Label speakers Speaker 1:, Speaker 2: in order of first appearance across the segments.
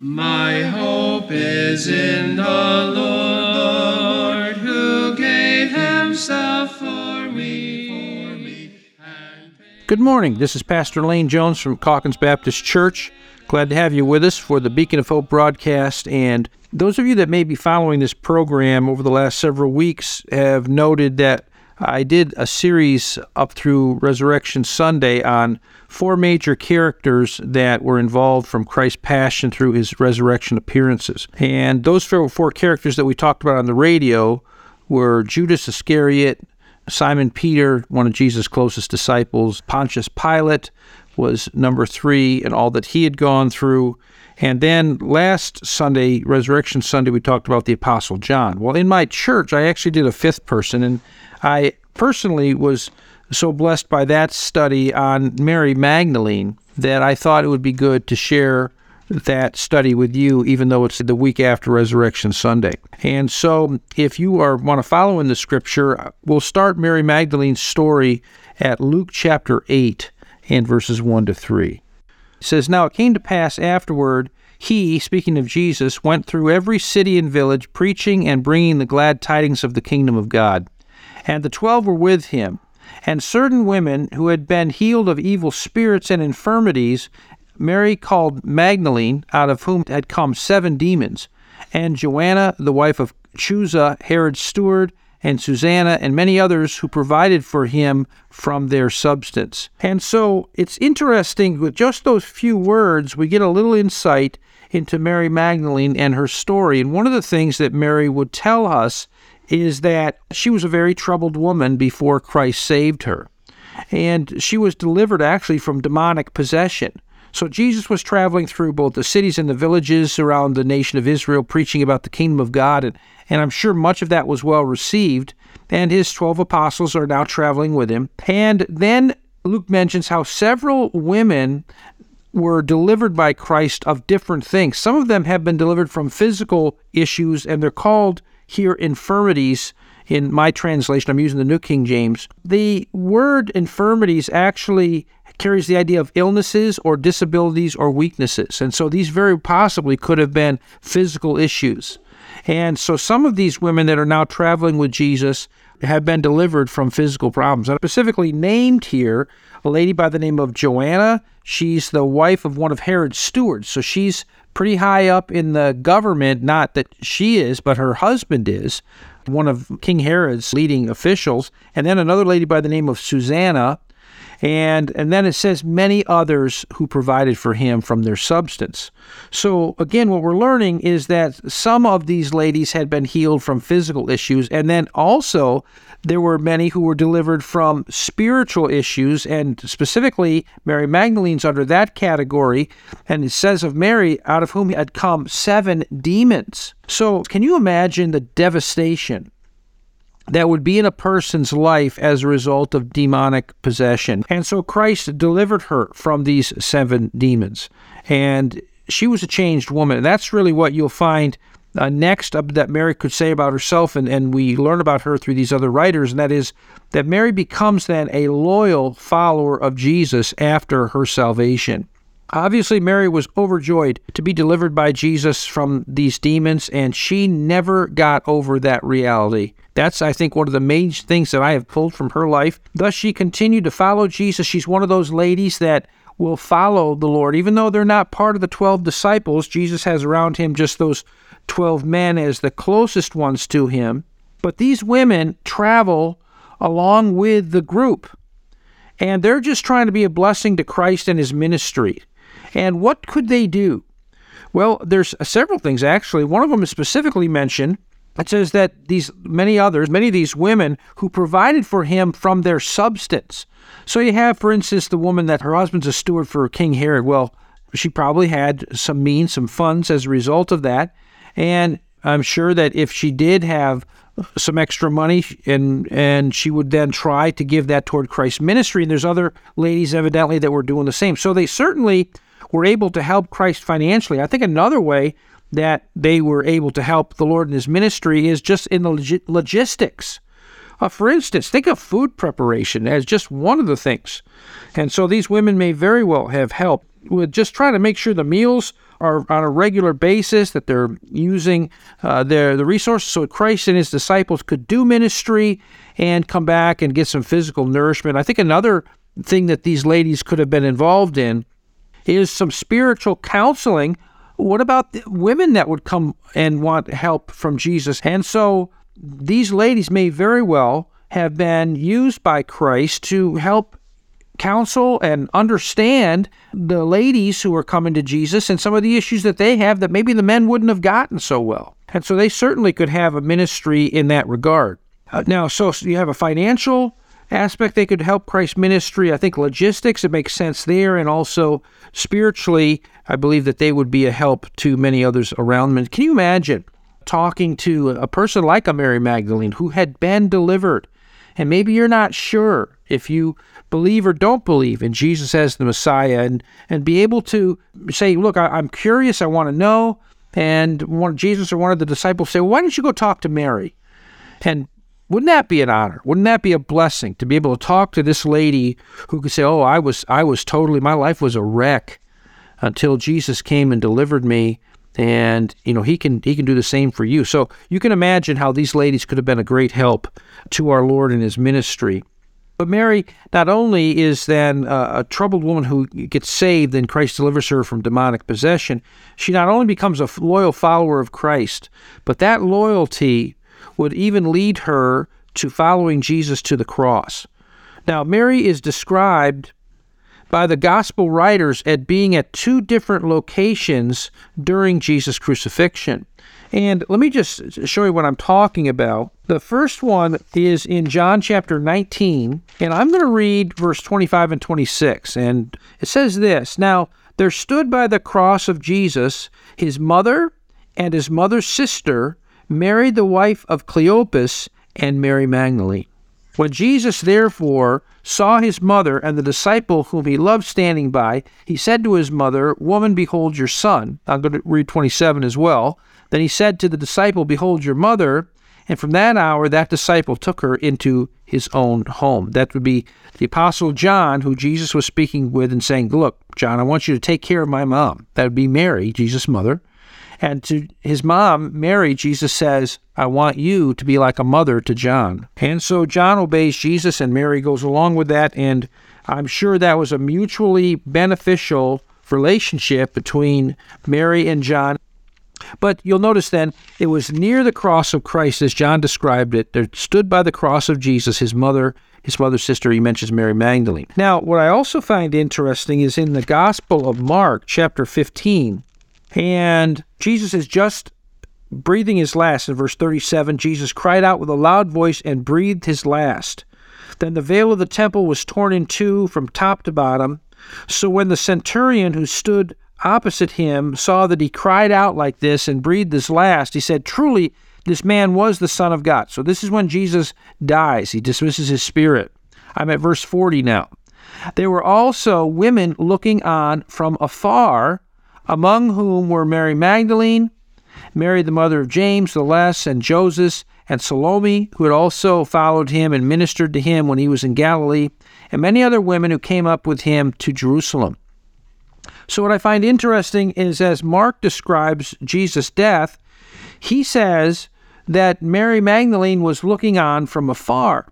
Speaker 1: My hope is in the Lord who gave himself for me.
Speaker 2: Good morning. This is Pastor Lane Jones from Calkins Baptist Church. Glad to have you with us for the Beacon of Hope broadcast. And those of you that may be following this program over the last several weeks have noted that I did a series up through Resurrection Sunday on four major characters that were involved from Christ's passion through his resurrection appearances. And those four, characters that we talked about on the radio were Judas Iscariot, Simon Peter, one of Jesus' closest disciples, Pontius Pilate was number three, and all that he had gone through. And then last Sunday, Resurrection Sunday, we talked about the Apostle John. Well, in my church, I actually did a fifth person, and I personally was so blessed by that study on Mary Magdalene that I thought it would be good to share that study with you, even though it's the week after Resurrection Sunday. And so, if you are want to follow in the scripture, we'll start Mary Magdalene's story at Luke chapter 8 and verses 1 to 3. It says, Now it came to pass afterward, he, speaking of Jesus, went through every city and village, preaching and bringing the glad tidings of the kingdom of God. And the twelve were with him, and certain women who had been healed of evil spirits and infirmities, Mary called Magdalene, out of whom had come seven demons, and Joanna, the wife of Chuza, Herod's steward, and Susanna, and many others who provided for him from their substance. And so it's interesting, with just those few words, we get a little insight into Mary Magdalene and her story. And one of the things that Mary would tell us is that she was a very troubled woman before Christ saved her. And she was delivered actually from demonic possession. So Jesus was traveling through both the cities and the villages around the nation of Israel, preaching about the kingdom of God, and, and I'm sure much of that was well received. And his 12 apostles are now traveling with him. And then Luke mentions how several women were delivered by Christ of different things. Some of them have been delivered from physical issues, and they're called here infirmities in my translation. I'm using the New King James. The word infirmities actually carries the idea of illnesses or disabilities or weaknesses. And so these very possibly could have been physical issues. And so some of these women that are now traveling with Jesus have been delivered from physical problems. And specifically named here a lady by the name of Joanna. She's the wife of one of Herod's stewards. So she's pretty high up in the government, not that she is, but her husband is, one of King Herod's leading officials. And then another lady by the name of Susanna. And, and then it says many others who provided for him from their substance. So, again, what we're learning is that some of these ladies had been healed from physical issues, and then also there were many who were delivered from spiritual issues, and specifically, Mary Magdalene's under that category. And it says of Mary, out of whom had come seven demons. So, can you imagine the devastation? That would be in a person's life as a result of demonic possession. And so Christ delivered her from these seven demons. And she was a changed woman. And that's really what you'll find uh, next uh, that Mary could say about herself, and, and we learn about her through these other writers, and that is that Mary becomes then a loyal follower of Jesus after her salvation. Obviously, Mary was overjoyed to be delivered by Jesus from these demons, and she never got over that reality. That's, I think, one of the main things that I have pulled from her life. Thus, she continued to follow Jesus. She's one of those ladies that will follow the Lord, even though they're not part of the 12 disciples. Jesus has around him just those 12 men as the closest ones to him. But these women travel along with the group, and they're just trying to be a blessing to Christ and his ministry. And what could they do? Well, there's uh, several things actually. One of them is specifically mentioned. It says that these many others, many of these women who provided for him from their substance. So you have, for instance, the woman that her husband's a steward for King Herod. Well, she probably had some means, some funds as a result of that. And I'm sure that if she did have some extra money and and she would then try to give that toward Christ's ministry and there's other ladies evidently that were doing the same. So they certainly were able to help Christ financially. I think another way that they were able to help the Lord in his ministry is just in the log- logistics. Uh, for instance, think of food preparation as just one of the things. And so these women may very well have helped with just trying to make sure the meals are on a regular basis, that they're using uh, their the resources so Christ and his disciples could do ministry and come back and get some physical nourishment. I think another thing that these ladies could have been involved in is some spiritual counseling. What about the women that would come and want help from Jesus? And so these ladies may very well have been used by Christ to help counsel and understand the ladies who are coming to Jesus and some of the issues that they have that maybe the men wouldn't have gotten so well. And so they certainly could have a ministry in that regard. Uh, now, so you have a financial aspect they could help Christ's ministry. I think logistics, it makes sense there. And also spiritually, I believe that they would be a help to many others around them. Can you imagine talking to a person like a Mary Magdalene who had been delivered? And maybe you're not sure if you believe or don't believe in Jesus as the Messiah and, and be able to say, Look, I, am curious, I want to know. And one Jesus or one of the disciples say, well, Why don't you go talk to Mary? And wouldn't that be an honor? Wouldn't that be a blessing to be able to talk to this lady who could say, "Oh, I was I was totally my life was a wreck until Jesus came and delivered me." And you know he can he can do the same for you. So you can imagine how these ladies could have been a great help to our Lord in His ministry. But Mary not only is then uh, a troubled woman who gets saved and Christ delivers her from demonic possession, she not only becomes a loyal follower of Christ, but that loyalty would even lead her to following Jesus to the cross. Now, Mary is described by the gospel writers at being at two different locations during Jesus' crucifixion. And let me just show you what I'm talking about. The first one is in John chapter 19, and I'm going to read verse 25 and 26. And it says this Now there stood by the cross of Jesus his mother and his mother's sister, Mary the wife of Cleopas, and Mary Magdalene. When Jesus therefore saw his mother and the disciple whom he loved standing by, he said to his mother, Woman, behold your son. I'm going to read 27 as well. Then he said to the disciple, Behold your mother. And from that hour, that disciple took her into his own home. That would be the Apostle John, who Jesus was speaking with and saying, Look, John, I want you to take care of my mom. That would be Mary, Jesus' mother. And to his mom, Mary, Jesus says, I want you to be like a mother to John. And so John obeys Jesus, and Mary goes along with that. And I'm sure that was a mutually beneficial relationship between Mary and John. But you'll notice then it was near the cross of Christ as John described it. There stood by the cross of Jesus his mother, his mother's sister. He mentions Mary Magdalene. Now, what I also find interesting is in the Gospel of Mark, chapter 15, and Jesus is just breathing his last. In verse 37, Jesus cried out with a loud voice and breathed his last. Then the veil of the temple was torn in two from top to bottom. So when the centurion who stood opposite him saw that he cried out like this and breathed his last, he said, Truly, this man was the Son of God. So this is when Jesus dies. He dismisses his spirit. I'm at verse 40 now. There were also women looking on from afar, among whom were Mary Magdalene, Mary the mother of James the Less, and Joseph, and Salome, who had also followed him and ministered to him when he was in Galilee, and many other women who came up with him to Jerusalem. So, what I find interesting is as Mark describes Jesus' death, he says that Mary Magdalene was looking on from afar.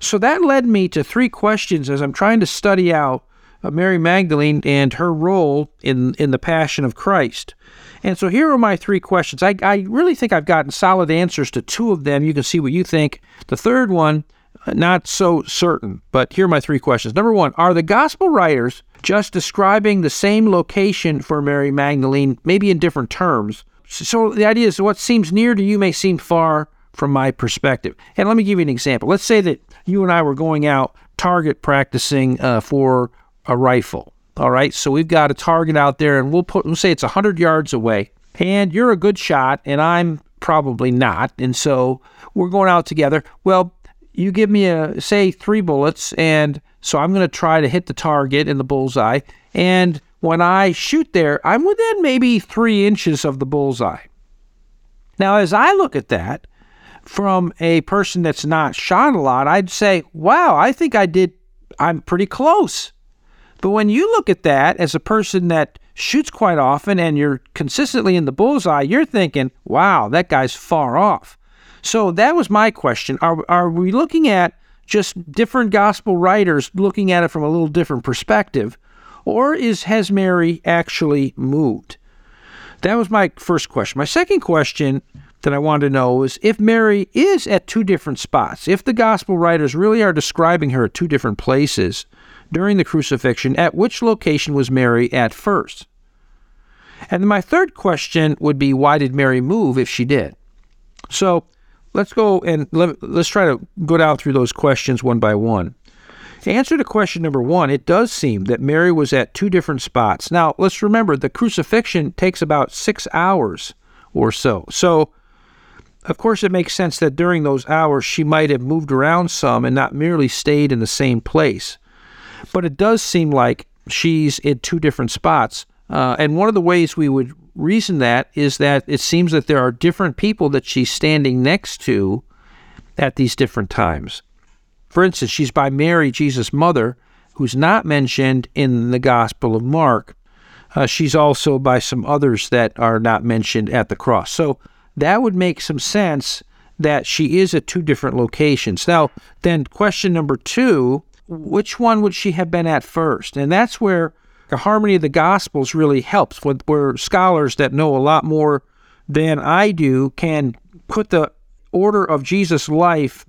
Speaker 2: So, that led me to three questions as I'm trying to study out Mary Magdalene and her role in, in the Passion of Christ. And so here are my three questions. I, I really think I've gotten solid answers to two of them. You can see what you think. The third one, uh, not so certain, but here are my three questions. Number one, are the gospel writers just describing the same location for Mary Magdalene, maybe in different terms. So the idea is what seems near to you may seem far from my perspective. And let me give you an example. Let's say that you and I were going out target practicing uh, for a rifle. All right, so we've got a target out there, and we'll put we'll say it's 100 yards away, and you're a good shot, and I'm probably not, and so we're going out together. Well, you give me a say three bullets, and so I'm going to try to hit the target in the bullseye. And when I shoot there, I'm within maybe three inches of the bullseye. Now, as I look at that from a person that's not shot a lot, I'd say, wow, I think I did, I'm pretty close. But when you look at that as a person that shoots quite often and you're consistently in the bullseye, you're thinking, wow, that guy's far off. So that was my question. Are, are we looking at just different gospel writers looking at it from a little different perspective? Or is has Mary actually moved? That was my first question. My second question that I wanted to know is if Mary is at two different spots, if the gospel writers really are describing her at two different places during the crucifixion, at which location was Mary at first? And my third question would be why did Mary move if she did? So let's go and let, us try to go down through those questions one by one. To answer to question number one, it does seem that Mary was at two different spots. Now, let's remember the crucifixion takes about six hours or so. So, of course, it makes sense that during those hours she might have moved around some and not merely stayed in the same place. But it does seem like she's in two different spots. Uh, and one of the ways we would reason that is that it seems that there are different people that she's standing next to at these different times. For instance, she's by Mary, Jesus' mother, who's not mentioned in the Gospel of Mark. Uh, she's also by some others that are not mentioned at the cross. So that would make some sense that she is at two different locations. Now, then, question number two which one would she have been at first? And that's where the harmony of the Gospels really helps, where scholars that know a lot more than I do can put the order of Jesus' life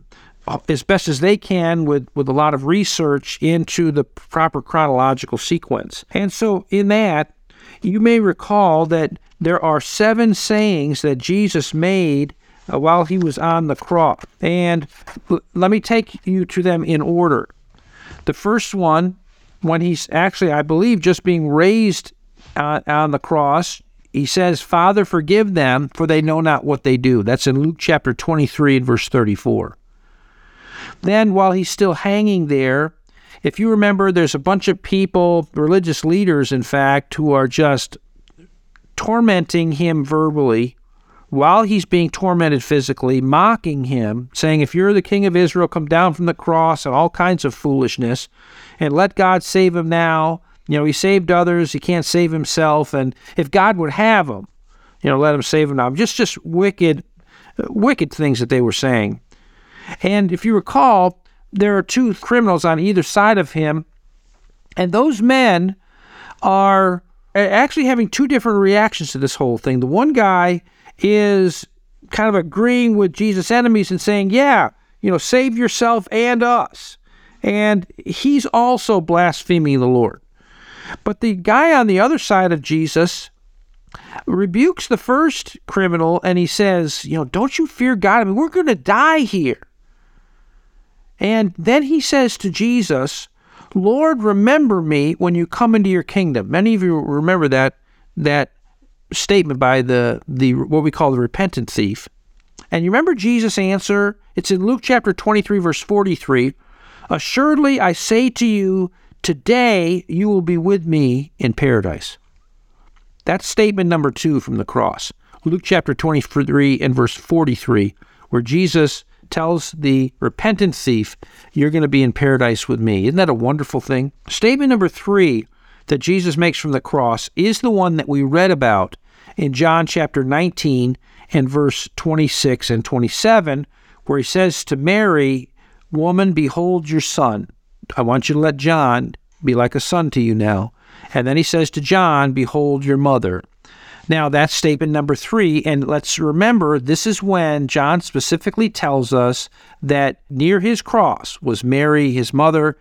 Speaker 2: as best as they can with, with a lot of research into the proper chronological sequence. And so, in that, you may recall that there are seven sayings that Jesus made uh, while he was on the cross. And let me take you to them in order. The first one, when he's actually, I believe, just being raised uh, on the cross, he says, Father, forgive them, for they know not what they do. That's in Luke chapter 23 and verse 34. Then, while he's still hanging there, if you remember, there's a bunch of people, religious leaders, in fact, who are just tormenting him verbally while he's being tormented physically, mocking him, saying, If you're the king of Israel, come down from the cross, and all kinds of foolishness, and let God save him now. You know, he saved others, he can't save himself, and if God would have him, you know, let him save him now. Just, just wicked, wicked things that they were saying. And if you recall, there are two criminals on either side of him, and those men are actually having two different reactions to this whole thing. The one guy is kind of agreeing with Jesus' enemies and saying, Yeah, you know, save yourself and us. And he's also blaspheming the Lord. But the guy on the other side of Jesus rebukes the first criminal and he says, You know, don't you fear God? I mean, we're going to die here. And then he says to Jesus, Lord, remember me when you come into your kingdom. Many of you remember that that statement by the the what we call the repentant thief. And you remember Jesus' answer? It's in Luke chapter 23 verse 43. Assuredly I say to you, today you will be with me in paradise. That's statement number 2 from the cross. Luke chapter 23 and verse 43 where Jesus tells the repentant thief, You're going to be in paradise with me. Isn't that a wonderful thing? Statement number three that Jesus makes from the cross is the one that we read about in John chapter 19 and verse 26 and 27, where he says to Mary, Woman, behold your son. I want you to let John be like a son to you now. And then he says to John, Behold your mother. Now, that's statement number three. And let's remember, this is when John specifically tells us that near his cross was Mary, his mother,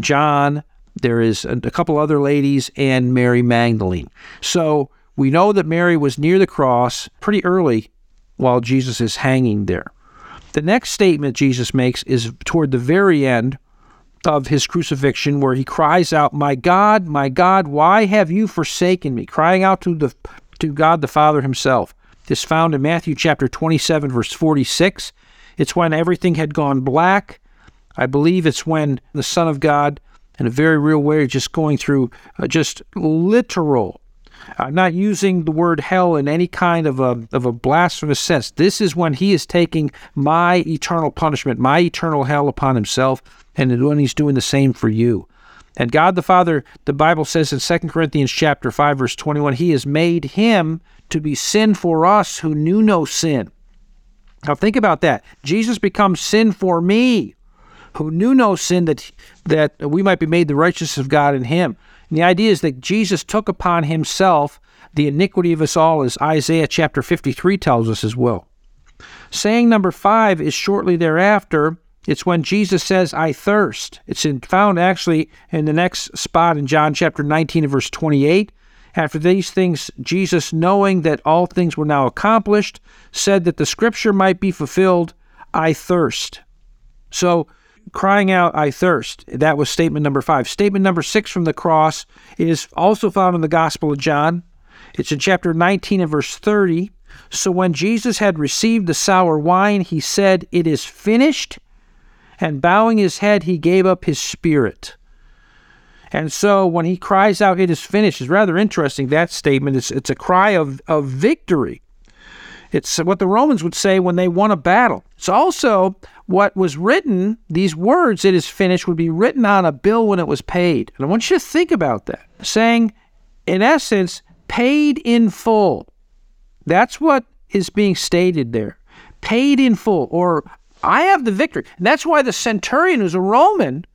Speaker 2: John, there is a, couple other ladies, and Mary Magdalene. So we know that Mary was near the cross pretty early while Jesus is hanging there. The next statement Jesus makes is toward the very end of his crucifixion, where he cries out, My God, my God, why have you forsaken me? Crying out to the to God the Father himself. This found in Matthew chapter 27 verse 46. It's when everything had gone black. I believe it's when the Son of God in a very real way just going through uh, just literal I'm not using the word hell in any kind of a, of a blasphemous sense. This is when he is taking my eternal punishment, my eternal hell upon himself, and when he's doing the same for you. And God the Father, the Bible says in 2 Corinthians chapter 5 verse 21, he has made him to be sin for us who knew no sin. Now think about that. Jesus becomes sin for me who knew no sin that that we might be made the righteousness of God in him. And the idea is that Jesus took upon himself the iniquity of us all as Isaiah chapter 53 tells us as well. Saying number 5 is shortly thereafter it's when Jesus says, I thirst. It's in, found actually in the next spot in John chapter 19 and verse 28. After these things, Jesus, knowing that all things were now accomplished, said that the scripture might be fulfilled, I thirst. So, crying out, I thirst, that was statement number five. Statement number six from the cross is also found in the Gospel of John. It's in chapter 19 and verse 30. So, when Jesus had received the sour wine, he said, It is finished and bowing his head, he gave up his spirit. And so when he cries out, it is finished, is rather interesting, that statement. It's, it's a cry of, of victory. It's what the Romans would say when they won a battle. It's also what was written, these words, it is finished, would be written on a bill when it was paid. And I want you to think about that, saying, in essence, paid in full. That's what is being stated there. Paid in full, or I have the victory. And that's why the centurion, who's a Roman,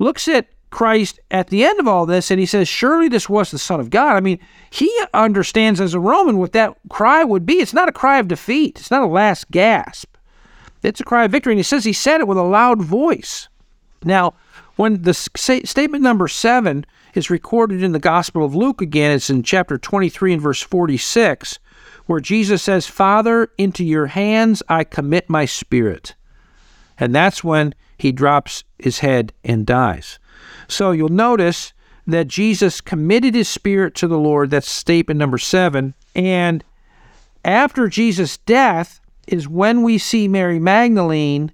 Speaker 2: looks at Christ at the end of all this and he says, Surely this was the Son of God. I mean, he understands as a Roman what that cry would be. It's not a cry of defeat, it's not a last gasp. It's a cry of victory. And he says he said it with a loud voice. Now, when the statement number seven is recorded in the Gospel of Luke again, it's in chapter 23 and verse 46 where Jesus says, Father, into your hands I commit my spirit. And that's when he drops his head and dies. So you'll notice that Jesus committed his spirit to the Lord. That's statement number seven. And after Jesus' death is when we see Mary Magdalene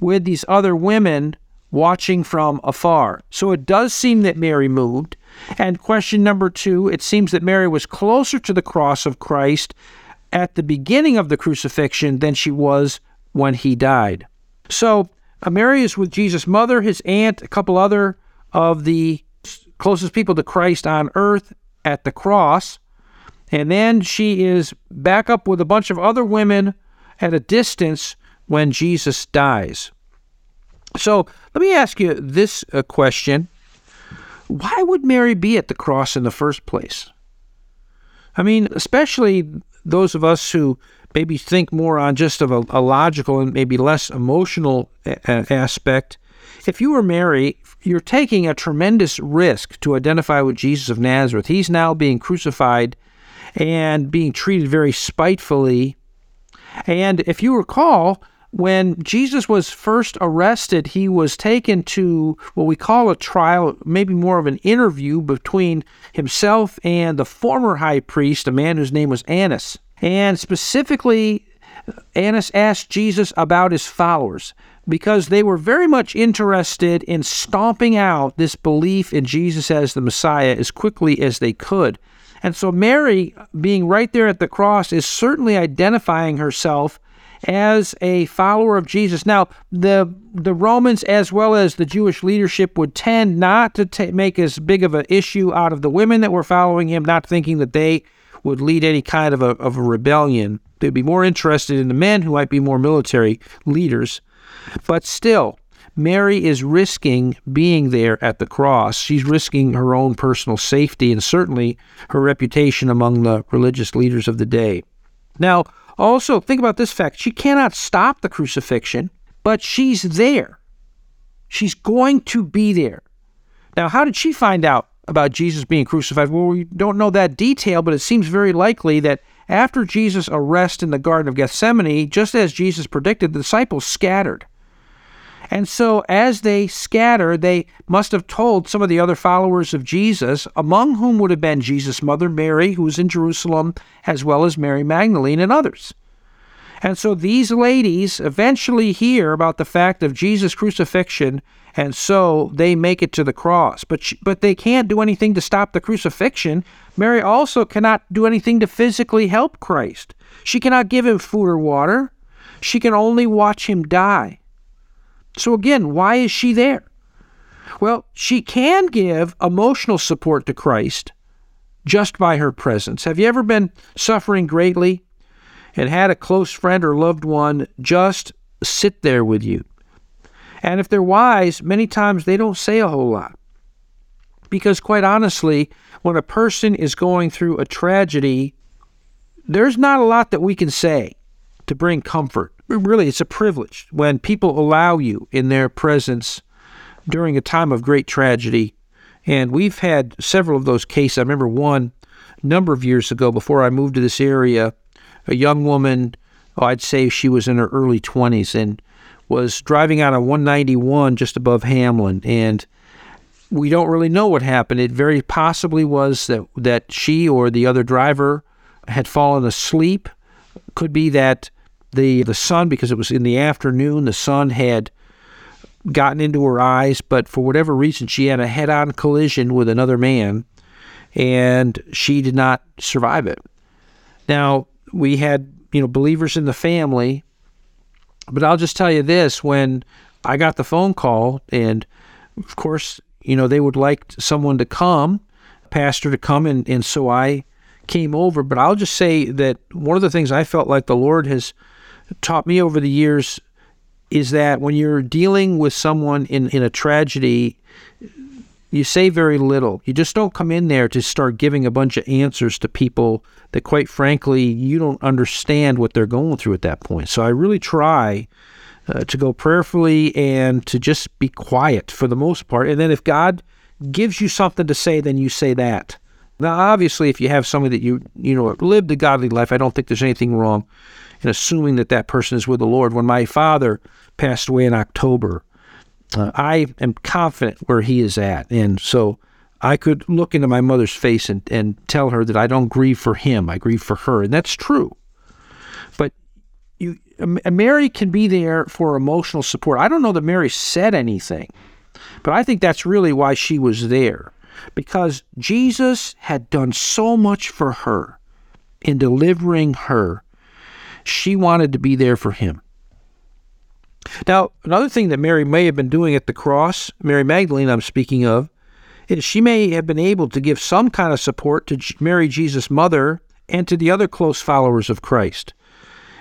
Speaker 2: with these other women watching from afar. So it does seem that Mary moved. And question number two it seems that Mary was closer to the cross of Christ at the beginning of the crucifixion than she was when he died. So uh, Mary is with Jesus' mother, his aunt, a couple other of the closest people to Christ on earth at the cross. And then she is back up with a bunch of other women at a distance when Jesus dies. So let me ask you this uh, question Why would Mary be at the cross in the first place? I mean, especially those of us who maybe think more on just of a, a logical and maybe less emotional a- aspect. If you were Mary, you're taking a tremendous risk to identify with Jesus of Nazareth. He's now being crucified and being treated very spitefully. And if you recall, when Jesus was first arrested, he was taken to what we call a trial, maybe more of an interview between himself and the former high priest, a man whose name was Annas. And specifically, Annas asked Jesus about his followers because they were very much interested in stomping out this belief in Jesus as the Messiah as quickly as they could. And so Mary, being right there at the cross, is certainly identifying herself as a follower of Jesus. Now, the the Romans as well as the Jewish leadership would tend not to t- make as big of an issue out of the women that were following him, not thinking that they would lead any kind of a, of a rebellion. They'd be more interested in the men who might be more military leaders. But still, Mary is risking being there at the cross. She's risking her own personal safety and certainly her reputation among the religious leaders of the day. Now, also, think about this fact she cannot stop the crucifixion, but she's there. She's going to be there. Now, how did she find out about Jesus being crucified? Well, we don't know that detail, but it seems very likely that after Jesus' arrest in the Garden of Gethsemane, just as Jesus predicted, the disciples scattered. And so, as they scatter, they must have told some of the other followers of Jesus, among whom would have been Jesus' mother Mary, who was in Jerusalem, as well as Mary Magdalene and others. And so these ladies eventually hear about the fact of Jesus' crucifixion, and so they make it to the cross. But, she, but they can't do anything to stop the crucifixion. Mary also cannot do anything to physically help Christ. She cannot give him food or water. She can only watch him die. So again, why is she there? Well, she can give emotional support to Christ just by her presence. Have you ever been suffering greatly and had a close friend or loved one just sit there with you? And if they're wise, many times they don't say a whole lot. Because, quite honestly, when a person is going through a tragedy, there's not a lot that we can say to bring comfort. Really, it's a privilege when people allow you in their presence during a time of great tragedy. And we've had several of those cases. I remember one number of years ago before I moved to this area, a young woman, oh, I'd say she was in her early 20s, and was driving on a 191 just above Hamlin. And we don't really know what happened. It very possibly was that, that she or the other driver had fallen asleep. Could be that the the sun, because it was in the afternoon, the sun had gotten into her eyes, but for whatever reason, she had a head on collision with another man and she did not survive it. Now, we had, you know, believers in the family, but I'll just tell you this when I got the phone call, and of course, you know, they would like someone to come, pastor to come, and, and so I came over. But I'll just say that one of the things I felt like the Lord has taught me over the years is that when you're dealing with someone in, in a tragedy, you say very little. You just don't come in there to start giving a bunch of answers to people that, quite frankly, you don't understand what they're going through at that point. So I really try uh, to go prayerfully and to just be quiet for the most part. And then if God gives you something to say, then you say that. Now, obviously, if you have somebody that you you know lived a godly life, I don't think there's anything wrong in assuming that that person is with the Lord. When my father passed away in October, uh, I am confident where he is at. And so I could look into my mother's face and, and tell her that I don't grieve for him, I grieve for her. And that's true. But you, Mary can be there for emotional support. I don't know that Mary said anything, but I think that's really why she was there. Because Jesus had done so much for her in delivering her, she wanted to be there for him. Now, another thing that Mary may have been doing at the cross, Mary Magdalene, I'm speaking of, is she may have been able to give some kind of support to Mary, Jesus' mother, and to the other close followers of Christ.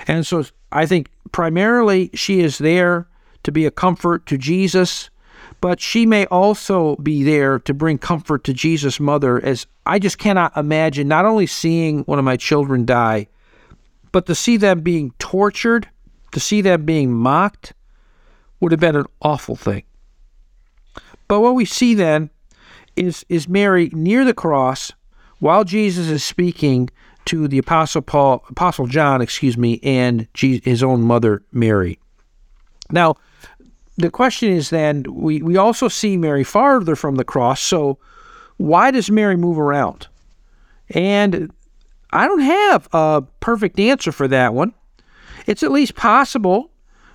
Speaker 2: And so I think primarily she is there to be a comfort to Jesus, but she may also be there to bring comfort to Jesus' mother, as I just cannot imagine not only seeing one of my children die, but to see them being tortured, to see them being mocked, would have been an awful thing. But what we see then is, is Mary near the cross while Jesus is speaking to the apostle Paul, apostle John, excuse me, and his own mother Mary. Now, the question is then we, we also see Mary farther from the cross. So why does Mary move around? And I don't have a perfect answer for that one. It's at least possible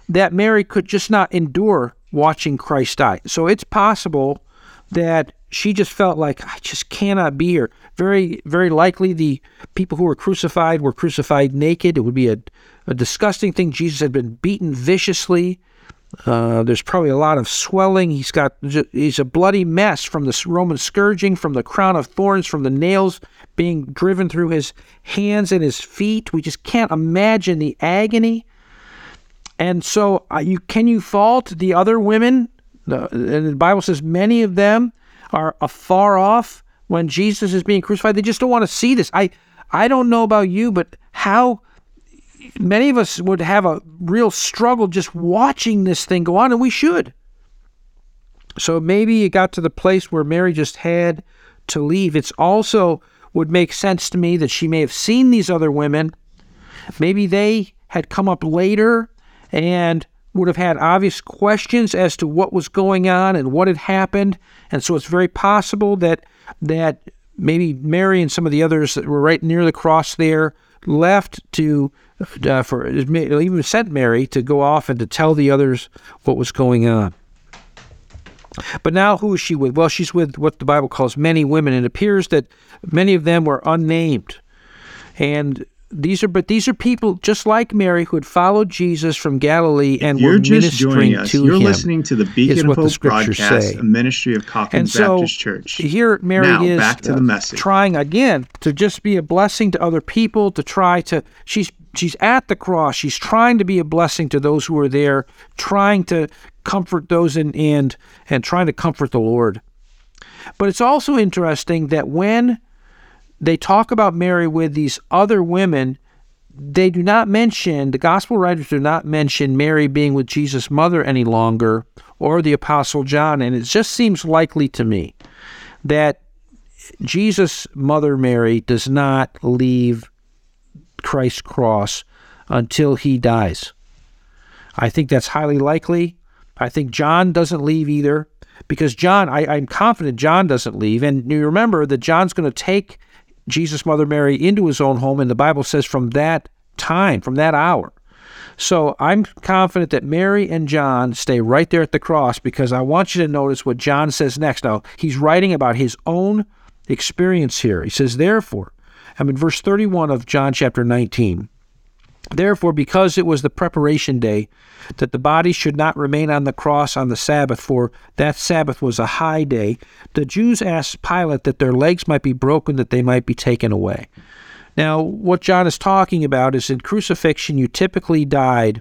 Speaker 2: that Mary could just not endure watching Christ die. So it's possible that she just felt like I just cannot be here. Very, very likely the people who were crucified were crucified naked. It would be a, a disgusting thing. Jesus had been beaten viciously. Uh, there's probably a lot of swelling. He's got he's a bloody mess from the Roman scourging, from the crown of thorns, from the nails being driven through his hands and his feet. We just can't imagine the agony. And so, uh, you can you fault the other women? The, the Bible says many of them are afar off when Jesus is being crucified. They just don't want to see this. I I don't know about you, but how many of us would have a real struggle just watching this thing go on, and we should. So maybe it got to the place where Mary just had to leave. It's also would make sense to me that she may have seen these other women. Maybe they had come up later and would have had obvious questions as to what was going on and what had happened. And so it's very possible that that maybe Mary and some of the others that were right near the cross there left to uh, for even sent Mary to go off and to tell the others what was going on. But now who is she with? Well, she's with what the Bible calls many women. It appears that many of them were unnamed. And these are but these are people just like Mary who had followed Jesus from Galilee and
Speaker 3: You're
Speaker 2: were ministering to
Speaker 3: You're
Speaker 2: him.
Speaker 3: listening to the Beacon of Hope broadcast,
Speaker 2: say.
Speaker 3: a ministry of Calkins
Speaker 2: so
Speaker 3: Baptist Church.
Speaker 2: here Mary
Speaker 3: Now,
Speaker 2: is
Speaker 3: back to
Speaker 2: uh,
Speaker 3: the message.
Speaker 2: trying again to just be a blessing to other people to try to she's she's at the cross. She's trying to be a blessing to those who are there trying to comfort those in and and trying to comfort the Lord. But it's also interesting that when they talk about Mary with these other women they do not mention the gospel writers do not mention Mary being with Jesus' mother any longer or the apostle John. And it just seems likely to me that Jesus' mother Mary does not leave Christ's cross until he dies. I think that's highly likely. I think John doesn't leave either because John, I, I'm confident John doesn't leave. And you remember that John's going to take Jesus' mother Mary into his own home, and the Bible says from that time, from that hour. So I'm confident that Mary and John stay right there at the cross because I want you to notice what John says next. Now, he's writing about his own experience here. He says, Therefore, I'm in verse 31 of John chapter 19. Therefore, because it was the preparation day, that the body should not remain on the cross on the Sabbath, for that Sabbath was a high day, the Jews asked Pilate that their legs might be broken, that they might be taken away. Now, what John is talking about is in crucifixion, you typically died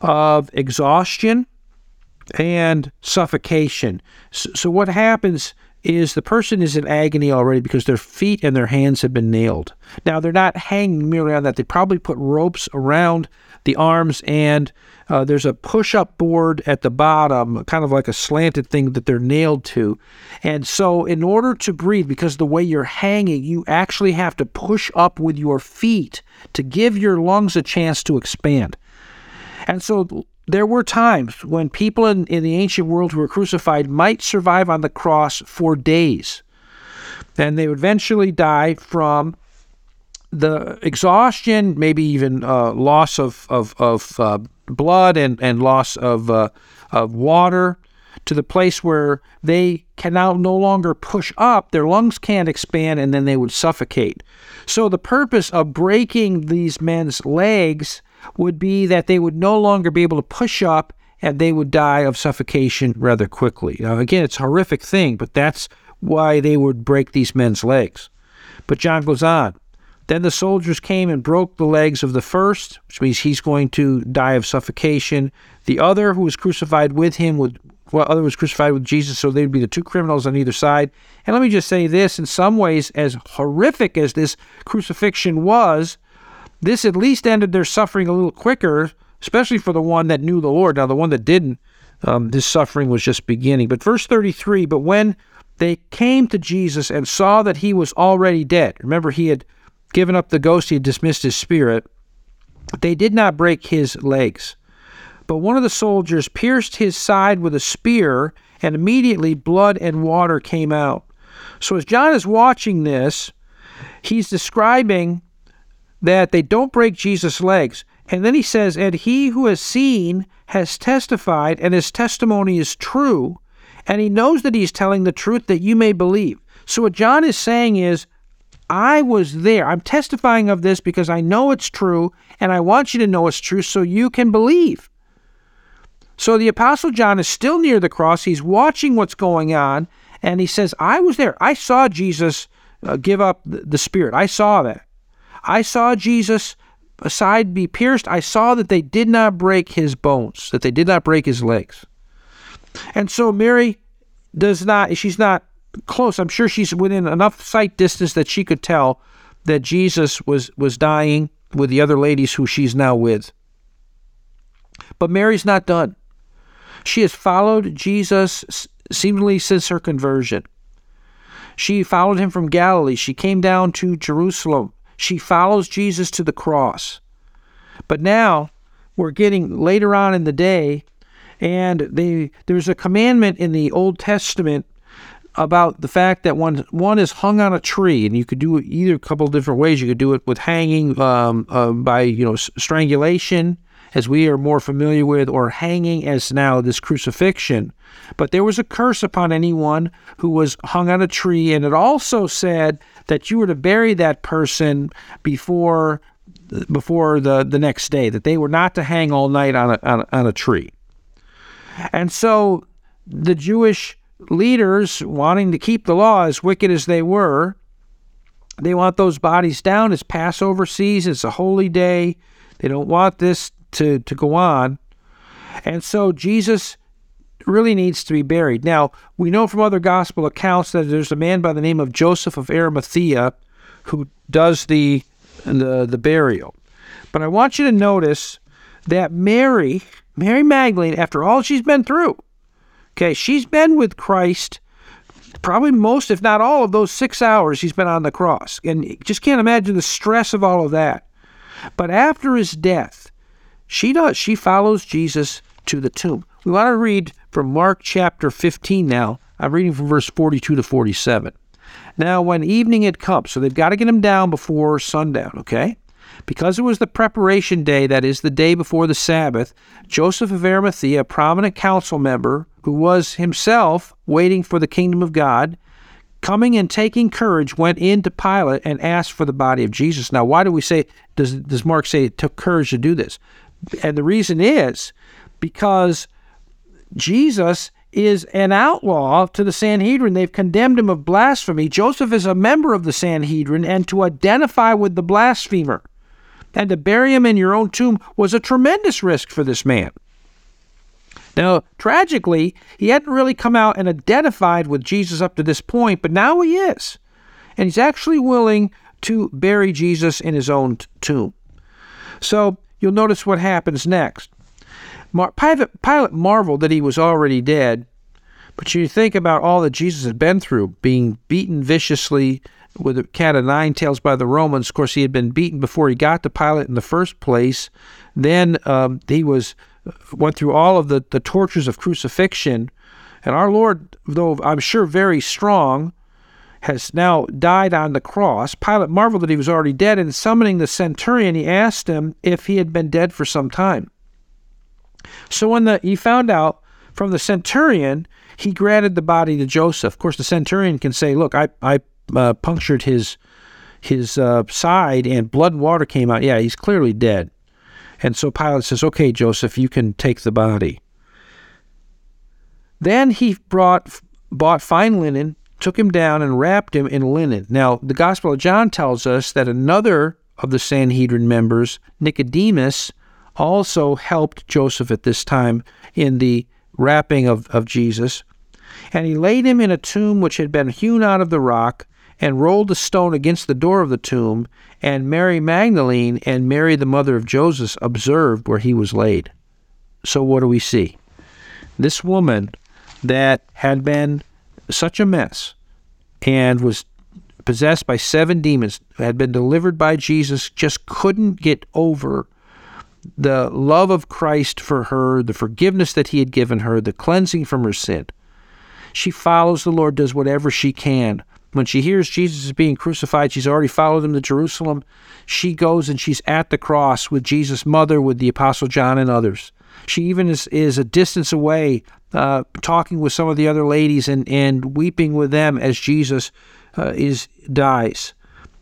Speaker 2: of exhaustion and suffocation. So, so what happens is the person is in agony already because their feet and their hands have been nailed. Now, they're not hanging merely on that. They probably put ropes around the arms, and uh, there's a push up board at the bottom, kind of like a slanted thing that they're nailed to. And so, in order to breathe, because the way you're hanging, you actually have to push up with your feet to give your lungs a chance to expand. And so there were times when people in, in the ancient world who were crucified might survive on the cross for days. And they would eventually die from the exhaustion, maybe even uh, loss of, of, of uh, blood and, and loss of, uh, of water, to the place where they can now no longer push up, their lungs can't expand, and then they would suffocate. So, the purpose of breaking these men's legs would be that they would no longer be able to push up and they would die of suffocation rather quickly. Now, again, it's a horrific thing, but that's why they would break these men's legs. But John goes on. Then the soldiers came and broke the legs of the first, which means he's going to die of suffocation. The other, who was crucified with him, would well, other was crucified with Jesus, so they'd be the two criminals on either side. And let me just say this: in some ways, as horrific as this crucifixion was, this at least ended their suffering a little quicker, especially for the one that knew the Lord. Now, the one that didn't, um, his suffering was just beginning. But verse 33 But when they came to Jesus and saw that he was already dead, remember, he had given up the ghost, he had dismissed his spirit, they did not break his legs. But one of the soldiers pierced his side with a spear, and immediately blood and water came out. So, as John is watching this, he's describing that they don't break Jesus' legs. And then he says, And he who has seen has testified, and his testimony is true, and he knows that he's telling the truth that you may believe. So, what John is saying is, I was there. I'm testifying of this because I know it's true, and I want you to know it's true so you can believe. So the Apostle John is still near the cross. He's watching what's going on, and he says, I was there. I saw Jesus uh, give up the, the Spirit. I saw that. I saw Jesus' side be pierced. I saw that they did not break his bones, that they did not break his legs. And so Mary does not, she's not close. I'm sure she's within enough sight distance that she could tell that Jesus was, was dying with the other ladies who she's now with. But Mary's not done. She has followed Jesus seemingly since her conversion. She followed him from Galilee. She came down to Jerusalem. She follows Jesus to the cross. But now we're getting later on in the day, and they, there's a commandment in the Old Testament about the fact that one one is hung on a tree, and you could do it either a couple different ways. You could do it with hanging um, uh, by you know strangulation, as we are more familiar with, or hanging as now this crucifixion. But there was a curse upon anyone who was hung on a tree, and it also said that you were to bury that person before before the, the next day, that they were not to hang all night on a, on a, on a tree. And so the Jewish leaders, wanting to keep the law as wicked as they were, they want those bodies down. It's Passover season, it's a holy day. They don't want this to, to go on. And so Jesus really needs to be buried. Now, we know from other gospel accounts that there's a man by the name of Joseph of Arimathea who does the the, the burial. But I want you to notice that Mary, Mary Magdalene, after all she's been through, okay, she's been with Christ probably most, if not all, of those six hours he's been on the cross. And just can't imagine the stress of all of that. But after his death, she does. She follows Jesus to the tomb. We want to read from Mark chapter 15 now. I'm reading from verse 42 to 47. Now, when evening had come, so they've got to get him down before sundown, okay? Because it was the preparation day, that is, the day before the Sabbath, Joseph of Arimathea, a prominent council member who was himself waiting for the kingdom of God, coming and taking courage, went in to Pilate and asked for the body of Jesus. Now, why do we say, does, does Mark say it took courage to do this? And the reason is because Jesus is an outlaw to the Sanhedrin. They've condemned him of blasphemy. Joseph is a member of the Sanhedrin, and to identify with the blasphemer and to bury him in your own tomb was a tremendous risk for this man. Now, tragically, he hadn't really come out and identified with Jesus up to this point, but now he is. And he's actually willing to bury Jesus in his own tomb. So you'll notice what happens next. Mar- Pilate, Pilate marveled that he was already dead, but you think about all that Jesus had been through, being beaten viciously with a cat of nine tails by the Romans. Of course, he had been beaten before he got to Pilate in the first place. Then um, he was went through all of the, the tortures of crucifixion. And our Lord, though I'm sure very strong, has now died on the cross. Pilate marveled that he was already dead, and summoning the centurion, he asked him if he had been dead for some time. So when the, he found out from the centurion, he granted the body to Joseph. Of course, the centurion can say, "Look, I I uh, punctured his his uh, side, and blood and water came out. Yeah, he's clearly dead." And so Pilate says, "Okay, Joseph, you can take the body." Then he brought bought fine linen, took him down, and wrapped him in linen. Now, the Gospel of John tells us that another of the Sanhedrin members, Nicodemus, also helped Joseph at this time in the wrapping of, of Jesus. And he laid him in a tomb which had been hewn out of the rock, and rolled the stone against the door of the tomb. And Mary Magdalene and Mary, the mother of Joseph, observed where he was laid. So, what do we see? This woman that had been such a mess and was possessed by seven demons, had been delivered by Jesus, just couldn't get over the love of Christ for her, the forgiveness that he had given her, the cleansing from her sin. She follows the Lord, does whatever she can. When she hears Jesus is being crucified, she's already followed him to Jerusalem. She goes and she's at the cross with Jesus' mother, with the Apostle John, and others. She even is, is a distance away, uh, talking with some of the other ladies and, and weeping with them as Jesus uh, is dies.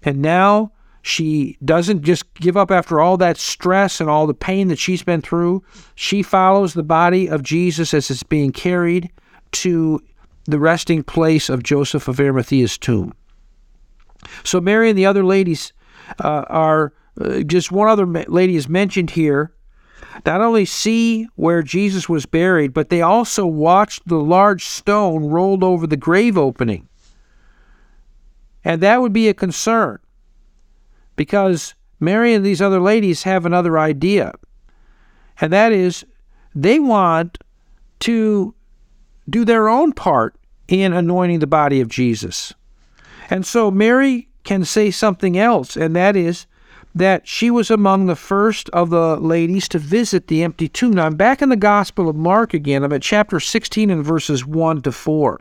Speaker 2: And now she doesn't just give up after all that stress and all the pain that she's been through. She follows the body of Jesus as it's being carried to the resting place of Joseph of Arimathea's tomb. So Mary and the other ladies uh, are uh, just one other lady is mentioned here. Not only see where Jesus was buried, but they also watched the large stone rolled over the grave opening. And that would be a concern because Mary and these other ladies have another idea, and that is they want to do their own part in anointing the body of Jesus. And so Mary can say something else, and that is that she was among the first of the ladies to visit the empty tomb. Now, I'm back in the Gospel of Mark again. I'm at chapter 16 and verses 1 to 4.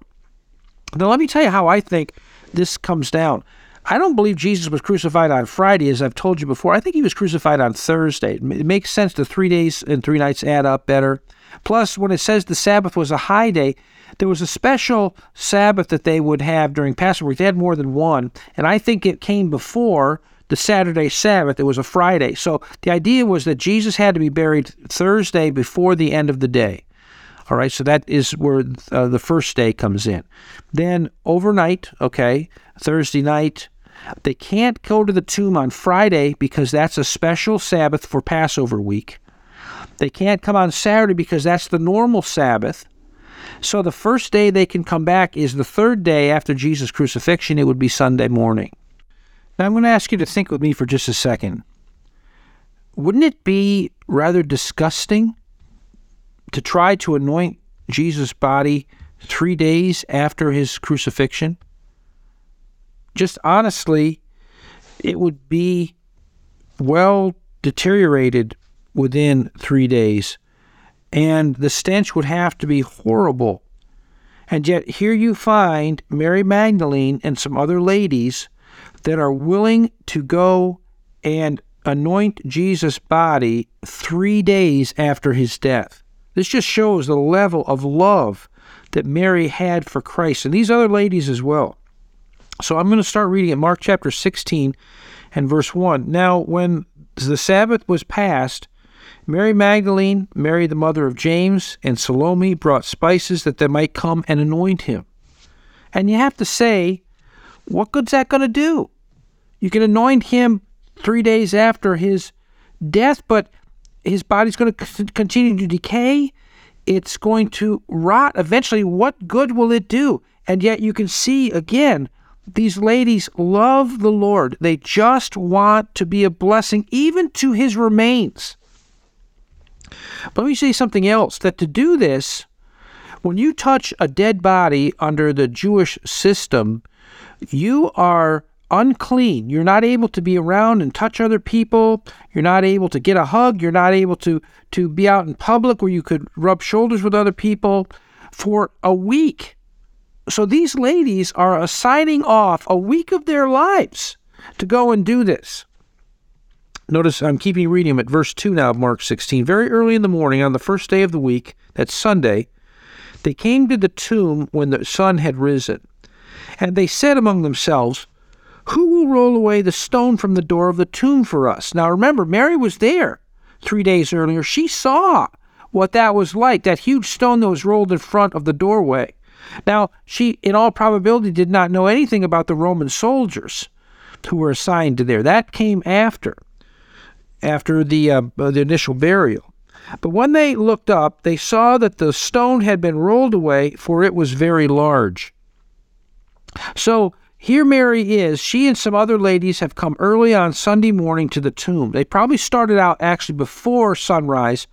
Speaker 2: Now, let me tell you how I think this comes down. I don't believe Jesus was crucified on Friday, as I've told you before. I think he was crucified on Thursday. It makes sense. The three days and three nights add up better. Plus, when it says the Sabbath was a high day, there was a special Sabbath that they would have during Passover. They had more than one, and I think it came before the the Saturday Sabbath, it was a Friday. So the idea was that Jesus had to be buried Thursday before the end of the day. All right, so that is where uh, the first day comes in. Then overnight, okay, Thursday night, they can't go to the tomb on Friday because that's a special Sabbath for Passover week. They can't come on Saturday because that's the normal Sabbath. So the first day they can come back is the third day after Jesus' crucifixion. It would be Sunday morning. Now I'm going to ask you to think with me for just a second. Wouldn't it be rather disgusting to try to anoint Jesus' body three days after his crucifixion? Just honestly, it would be well deteriorated within three days, and the stench would have to be horrible. And yet, here you find Mary Magdalene and some other ladies that are willing to go and anoint Jesus' body three days after his death. This just shows the level of love that Mary had for Christ, and these other ladies as well. So I'm going to start reading at Mark chapter 16 and verse 1. Now, when the Sabbath was past, Mary Magdalene, Mary the mother of James, and Salome brought spices that they might come and anoint him. And you have to say, what good's that going to do? You can anoint him three days after his death, but his body's going to continue to decay. It's going to rot. Eventually, what good will it do? And yet, you can see again, these ladies love the Lord. They just want to be a blessing, even to his remains. But let me say something else that to do this, when you touch a dead body under the Jewish system, you are unclean. You're not able to be around and touch other people. You're not able to get a hug. You're not able to, to be out in public where you could rub shoulders with other people for a week. So these ladies are assigning off a week of their lives to go and do this. Notice I'm keeping reading at verse 2 now of Mark 16. Very early in the morning, on the first day of the week, that's Sunday, they came to the tomb when the sun had risen. And they said among themselves, Who will roll away the stone from the door of the tomb for us? Now remember, Mary was there three days earlier. She saw what that was like, that huge stone that was rolled in front of the doorway. Now, she, in all probability, did not know anything about the Roman soldiers who were assigned to there. That came after after the, uh, the initial burial. But when they looked up, they saw that the stone had been rolled away, for it was very large. So here Mary is. She and some other ladies have come early on Sunday morning to the tomb. They probably started out actually before sunrise.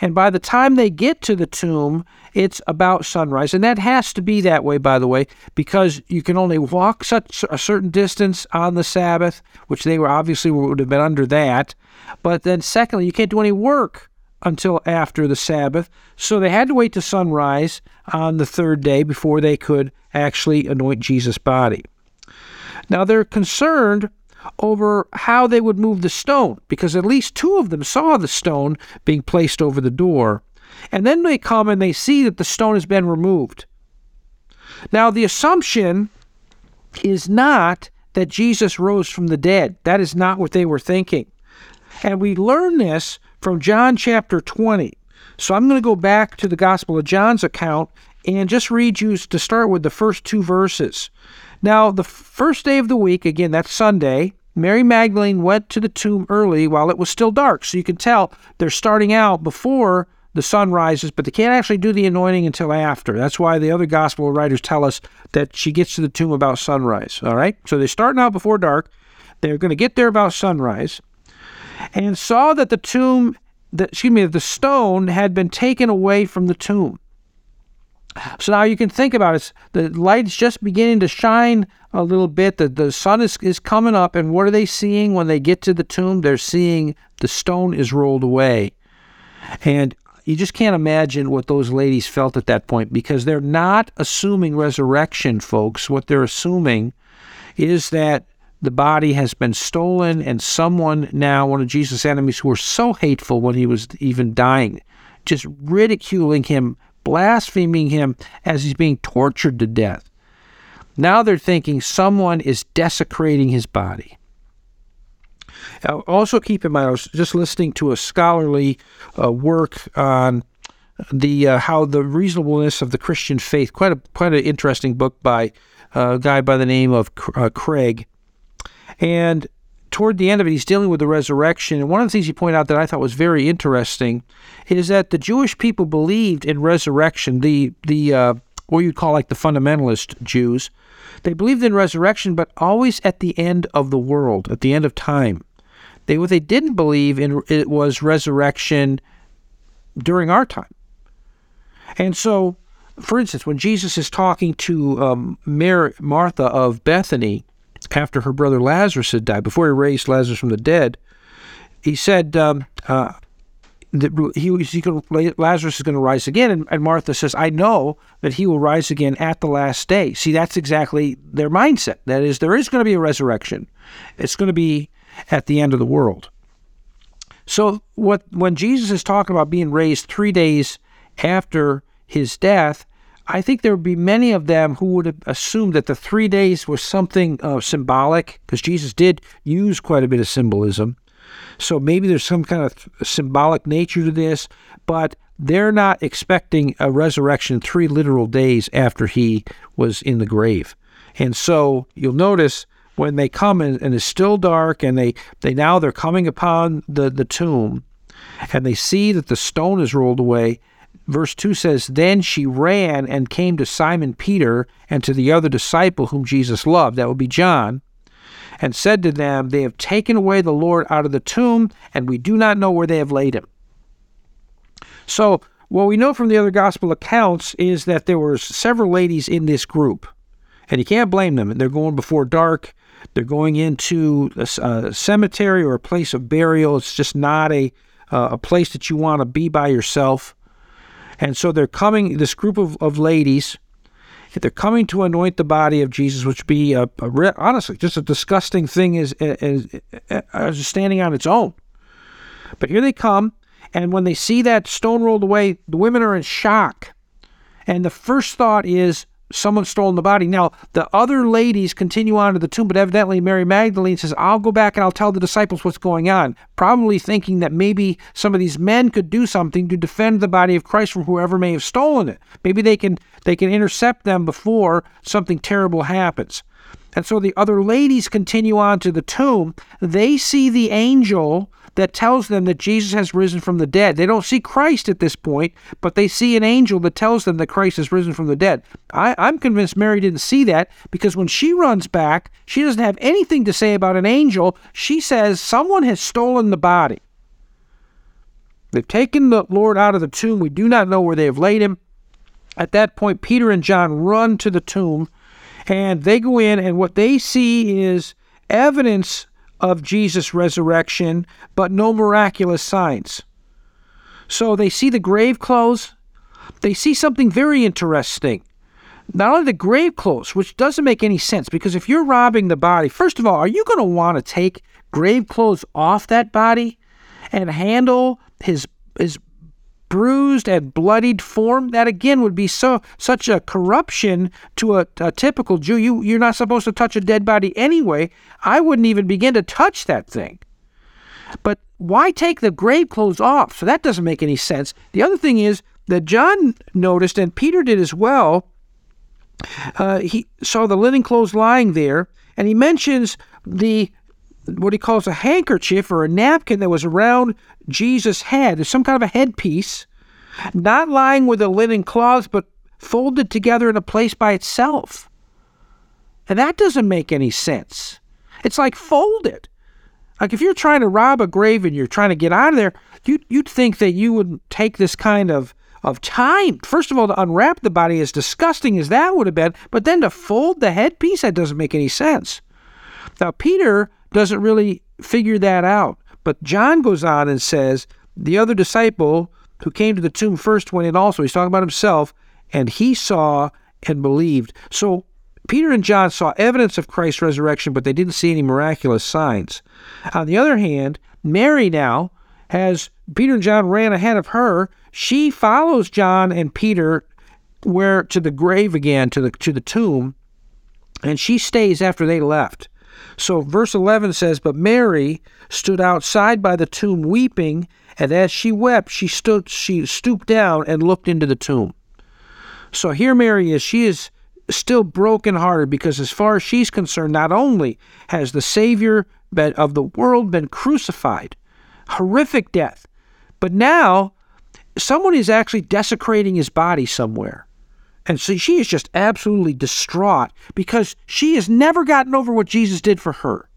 Speaker 2: And by the time they get to the tomb, it's about sunrise. And that has to be that way, by the way, because you can only walk such a certain distance on the Sabbath, which they were obviously would have been under that. But then, secondly, you can't do any work until after the Sabbath. So they had to wait to sunrise on the third day before they could actually anoint Jesus' body. Now they're concerned over how they would move the stone because at least two of them saw the stone being placed over the door. And then they come and they see that the stone has been removed. Now, the assumption is not that Jesus rose from the dead. That is not what they were thinking. And we learn this from John chapter 20. So I'm going to go back to the Gospel of John's account and just read you to start with the first two verses. Now, the first day of the week, again, that's Sunday, Mary Magdalene went to the tomb early while it was still dark. So you can tell they're starting out before the sun rises, but they can't actually do the anointing until after. That's why the other gospel writers tell us that she gets to the tomb about sunrise. All right? So they're starting out before dark. They're going to get there about sunrise and saw that the tomb, that, excuse me, the stone had been taken away from the tomb. So now you can think about it. The light's just beginning to shine a little bit. The, the sun is, is coming up, and what are they seeing when they get to the tomb? They're seeing the stone is rolled away. And you just can't imagine what those ladies felt at that point because they're not assuming resurrection, folks. What they're assuming is that the body has been stolen, and someone now, one of Jesus' enemies who were so hateful when he was even dying, just ridiculing him, blaspheming him as he's being tortured to death. Now they're thinking someone is desecrating his body. also, keep in mind, I was just listening to a scholarly uh, work on the uh, how the reasonableness of the Christian faith. Quite a quite an interesting book by a guy by the name of uh, Craig, and toward the end of it, he's dealing with the resurrection. And one of the things he pointed out that I thought was very interesting is that the Jewish people believed in resurrection. The the uh, what you'd call like the fundamentalist Jews, they believed in resurrection, but always at the end of the world, at the end of time. They what they didn't believe in it was resurrection during our time. And so, for instance, when Jesus is talking to um, Mary, Martha of Bethany after her brother Lazarus had died, before he raised Lazarus from the dead, he said um, uh, that he, he could, Lazarus is going to rise again. And, and Martha says, I know that he will rise again at the last day. See, that's exactly their mindset. That is, there is going to be a resurrection. It's going to be at the end of the world. So, what when Jesus is talking about being raised three days after his death, I think there would be many of them who would have assumed that the three days was something uh, symbolic, because Jesus did use quite a bit of symbolism. So maybe there's some kind of symbolic nature to this, but they're not expecting a resurrection three literal days after he was in the grave. And so you'll notice when they come and, and it's still dark and they, they now they're coming upon the, the tomb and they see that the stone is rolled away Verse 2 says, Then she ran and came to Simon Peter and to the other disciple whom Jesus loved, that would be John, and said to them, They have taken away the Lord out of the tomb, and we do not know where they have laid him. So, what we know from the other gospel accounts is that there were several ladies in this group, and you can't blame them. They're going before dark. They're going into a, a cemetery or a place of burial. It's just not a uh, a place that you want to be by yourself. And so they're coming, this group of, of ladies, they're coming to anoint the body of Jesus, which be a, a honestly just a disgusting thing as, as, as standing on its own. But here they come, and when they see that stone rolled away, the women are in shock. And the first thought is, someone's stolen the body. Now, the other ladies continue on to the tomb, but evidently Mary Magdalene says, I'll go back and I'll tell the disciples what's going on, probably thinking that maybe some of these men could do something to defend the body of Christ from whoever may have stolen it. Maybe they can they can intercept them before something terrible happens. And so the other ladies continue on to the tomb. They see the angel that tells them that Jesus has risen from the dead. They don't see Christ at this point, but they see an angel that tells them that Christ has risen from the dead. I, I'm convinced Mary didn't see that because when she runs back, she doesn't have anything to say about an angel. She says, Someone has stolen the body. They've taken the Lord out of the tomb. We do not know where they have laid him. At that point, Peter and John run to the tomb and they go in, and what they see is evidence of Jesus' resurrection, but no miraculous signs. So they see the grave clothes. They see something very interesting. Not only the grave clothes, which doesn't make any sense, because if you're robbing the body, first of all, are you going to want to take grave clothes off that body and handle his his bruised and bloodied form, that again would be so such a corruption to a, a, typical Jew. You you're not supposed to touch a dead body anyway. I wouldn't even begin to touch that thing. But why take the grave clothes off? So that doesn't make any sense. The other thing is that John noticed, and Peter did as well. Uh, he saw the linen clothes lying there, and he mentions the what he calls a handkerchief or a napkin that was around Jesus' head. Some kind of a headpiece, not lying with a linen cloth, but folded together in a place by itself. And that doesn't make any sense. It's like folded. Like if you're trying to rob a grave and you're trying to get out of there, you'd, you'd think that you would take this kind of, of time. First of all, to unwrap the body, as disgusting as that would have been, but then to fold the headpiece, that doesn't make any sense. Now, Peter doesn't really figure that out. But John goes on and says, the other disciple who came to the tomb first went in also. He's talking about himself, and he saw and believed. So Peter and John saw evidence of Christ's resurrection, but they didn't see any miraculous signs. On the other hand, Mary now has Peter and John ran ahead of her. She follows John and Peter where to the grave again, to the to the tomb, and she stays after they left. So verse 11 says, But Mary stood outside by the tomb weeping, and as she wept, she stood she stooped down and looked into the tomb. So here Mary is, she is still brokenhearted because as far as she's concerned, not only has the Savior of the world been crucified, horrific death, but now someone is actually desecrating his body somewhere. And so she is just absolutely distraught because she has never gotten over what Jesus did for her.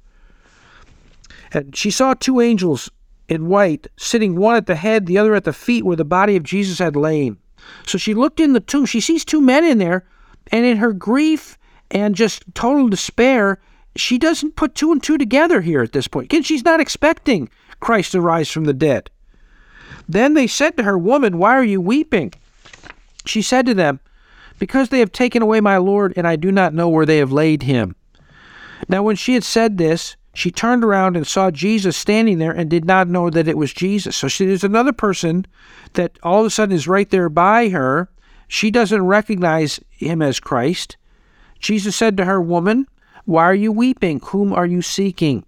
Speaker 2: And she saw two angels in white sitting one at the head, the other at the feet where the body of Jesus had lain. So she looked in the tomb. She sees two men in there, and in her grief and just total despair, she doesn't put two and two together here at this point. Again, she's not expecting Christ to rise from the dead. Then they said to her, Woman, why are you weeping? She said to them, because they have taken away my Lord, and I do not know where they have laid him. Now, when she had said this, she turned around and saw Jesus standing there and did not know that it was Jesus. So she, there's another person that all of a sudden is right there by her. She doesn't recognize him as Christ. Jesus said to her, Woman, why are you weeping? Whom are you seeking?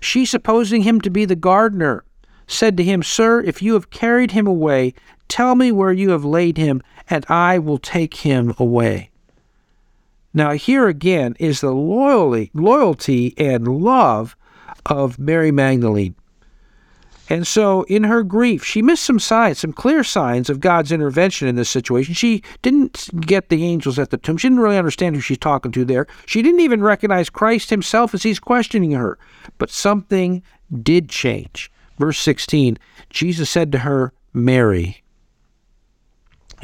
Speaker 2: She, supposing him to be the gardener, said to him, Sir, if you have carried him away, tell me where you have laid him, and I will take him away. Now, here again is the loyalty, loyalty and love of Mary Magdalene. And so, in her grief, she missed some signs, some clear signs of God's intervention in this situation. She didn't get the angels at the tomb. She didn't really understand who she's talking to there. She didn't even recognize Christ himself as he's questioning her. But something did change. Verse 16 Jesus said to her, Mary.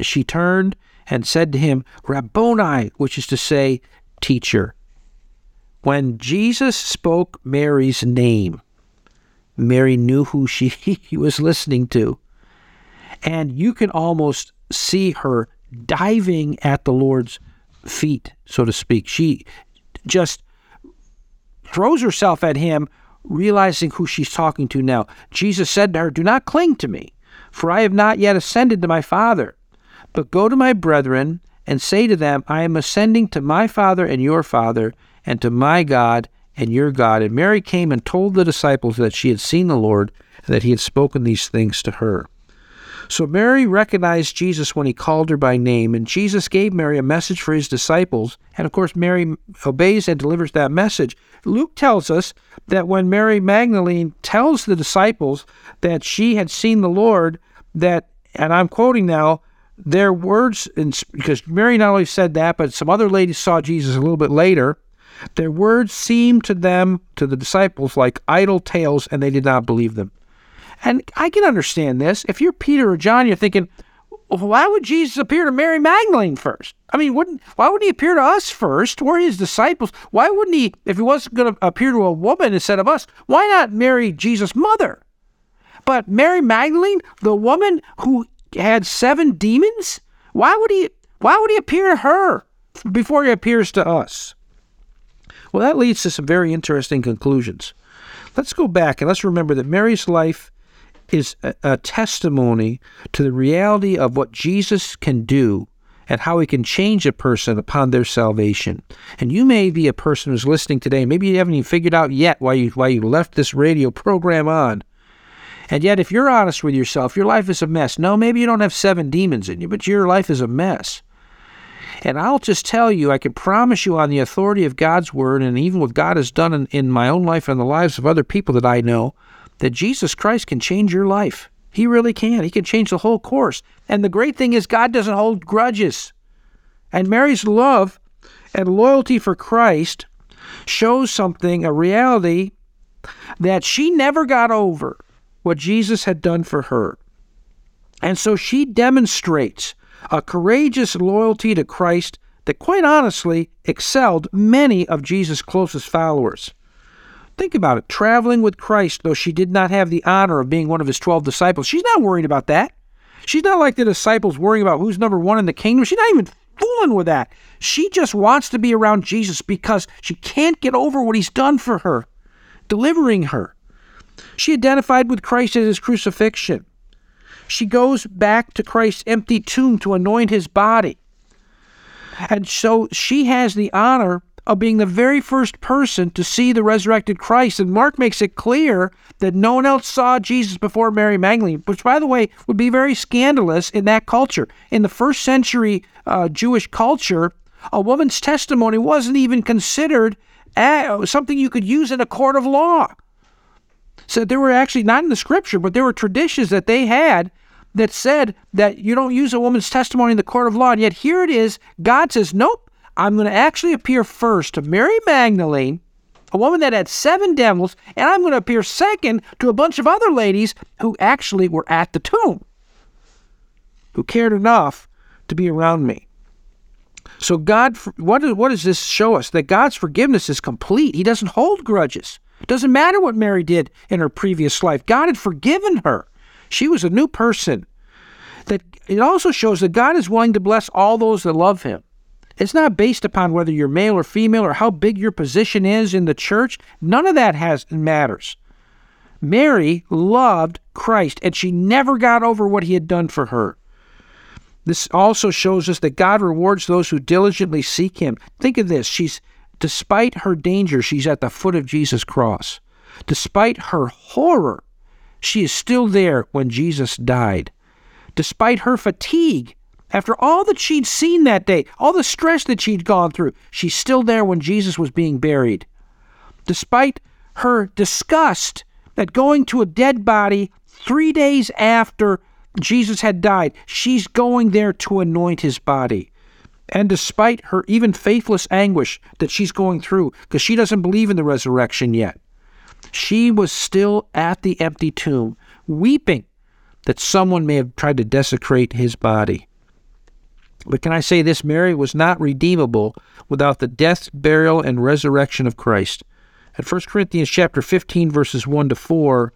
Speaker 2: She turned and said to him, Rabboni, which is to say, teacher. When Jesus spoke Mary's name, Mary knew who she was listening to. And you can almost see her diving at the Lord's feet, so to speak. She just throws herself at him, realizing who she's talking to now. Jesus said to her, Do not cling to me, for I have not yet ascended to my Father. But go to my brethren and say to them, I am ascending to my Father and your Father, and to my God and your God. And Mary came and told the disciples that she had seen the Lord and that he had spoken these things to her. So Mary recognized Jesus when he called her by name, and Jesus gave Mary a message for his disciples. And of course, Mary obeys and delivers that message. Luke tells us that when Mary Magdalene tells the disciples that she had seen the Lord, that, and I'm quoting now, their words, because Mary not only said that, but some other ladies saw Jesus a little bit later. Their words seemed to them, to the disciples, like idle tales, and they did not believe them. And I can understand this. If you're Peter or John, you're thinking, why would Jesus appear to Mary Magdalene first? I mean, wouldn't why would he appear to us first? We're his disciples. Why wouldn't he, if he wasn't going to appear to a woman instead of us, why not Mary Jesus' mother? But Mary Magdalene, the woman who had seven demons? Why would he why would he appear to her before he appears to us? Well, that leads to some very interesting conclusions. Let's go back and let's remember that Mary's life is a, a testimony to the reality of what Jesus can do and how he can change a person upon their salvation. And you may be a person who's listening today, maybe you haven't even figured out yet why you why you left this radio program on. And yet, if you're honest with yourself, your life is a mess. No, maybe you don't have seven demons in you, but your life is a mess. And I'll just tell you, I can promise you on the authority of God's word, and even what God has done in, in my own life and the lives of other people that I know, that Jesus Christ can change your life. He really can. He can change the whole course. And the great thing is, God doesn't hold grudges. And Mary's love and loyalty for Christ shows something, a reality that she never got over what Jesus had done for her. And so she demonstrates a courageous loyalty to Christ that, quite honestly, excelled many of Jesus' closest followers. Think about it traveling with Christ, though she did not have the honor of being one of his 12 disciples. She's not worried about that. She's not like the disciples worrying about who's number one in the kingdom. She's not even fooling with that. She just wants to be around Jesus because she can't get over what he's done for her, delivering her. She identified with Christ at his crucifixion. She goes back to Christ's empty tomb to anoint his body. And so she has the honor of being the very first person to see the resurrected Christ. And Mark makes it clear that no one else saw Jesus before Mary Magdalene, which, by the way, would be very scandalous in that culture. In the first century uh, Jewish culture, a woman's testimony wasn't even considered something you could use in a court of law. So there were actually, not in the scripture, but there were traditions that they had that said that you don't use a woman's testimony in the court of law. And yet here it is God says, nope, I'm going to actually appear first to Mary Magdalene, a woman that had seven devils, and I'm going to appear second to a bunch of other ladies who actually were at the tomb, who cared enough to be around me. So God, what, what does this show us? That God's forgiveness is complete. He doesn't hold grudges. It doesn't matter what Mary did in her previous life. God had forgiven her. She was a new person. That it also shows that God is willing to bless all those that love him. It's not based upon whether you're male or female or how big your position is in the church. None of that has matters. Mary loved Christ and she never got over what he had done for her. This also shows us that God rewards those who diligently seek him. Think of this. She's despite her danger, she's at the foot of Jesus' cross. Despite her horror, she is still there when Jesus died. Despite her fatigue, after all that she'd seen that day, all the stress that she'd gone through, she's still there when Jesus was being buried. Despite her disgust at going to a dead body three days after Jesus had died, she's going there to anoint his body. And despite her even faithless anguish that she's going through, because she doesn't believe in the resurrection yet, she was still at the empty tomb, weeping that someone may have tried to desecrate his body. But can I say this? Mary was not redeemable without the death, burial, and resurrection of Christ. And 1 Corinthians chapter 15, verses 1 to 4,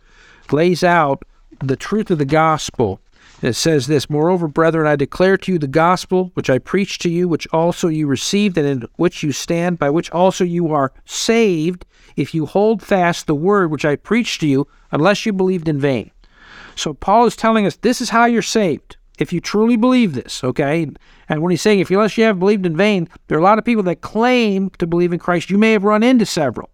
Speaker 2: lays out the truth of the gospel it says this Moreover, brethren, I declare to you the gospel which I preached to you, which also you received, and in which you stand, by which also you are saved, if you hold fast the word which I preached to you, unless you believed in vain. So Paul is telling us this is how you're saved. If you truly believe this, okay? And when he's saying, if unless you have believed in vain, there are a lot of people that claim to believe in Christ. You may have run into several.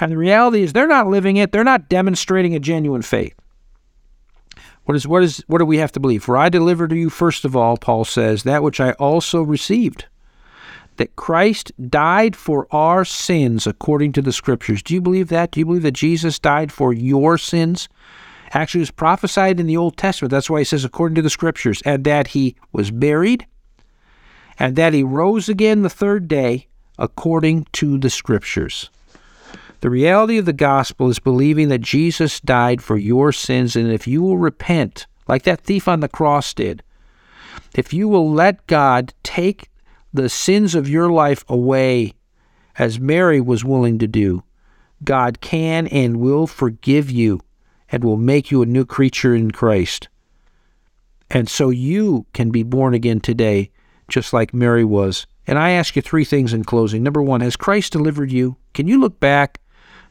Speaker 2: And the reality is they're not living it, they're not demonstrating a genuine faith. What is what is what do we have to believe? For I delivered to you first of all, Paul says, that which I also received. That Christ died for our sins according to the scriptures. Do you believe that? Do you believe that Jesus died for your sins? Actually, was prophesied in the Old Testament. That's why he says, according to the scriptures, and that he was buried, and that he rose again the third day, according to the scriptures. The reality of the gospel is believing that Jesus died for your sins, and if you will repent, like that thief on the cross did, if you will let God take the sins of your life away, as Mary was willing to do, God can and will forgive you and will make you a new creature in Christ. And so you can be born again today, just like Mary was. And I ask you three things in closing. Number one, has Christ delivered you? Can you look back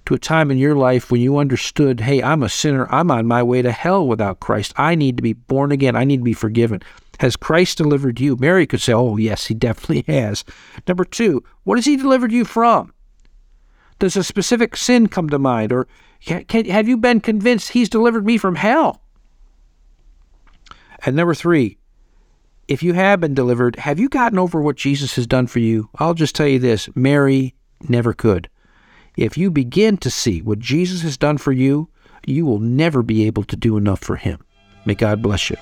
Speaker 2: to a time in your life when you understood, hey, I'm a sinner. I'm on my way to hell without Christ. I need to be born again. I need to be forgiven. Has Christ delivered you? Mary could say, oh, yes, he definitely has. Number two, what has he delivered you from? Does a specific sin come to mind? Or can, have you been convinced he's delivered me from hell? And number three, if you have been delivered, have you gotten over what Jesus has done for you? I'll just tell you this Mary never could. If you begin to see what Jesus has done for you, you will never be able to do enough for him. May God bless you.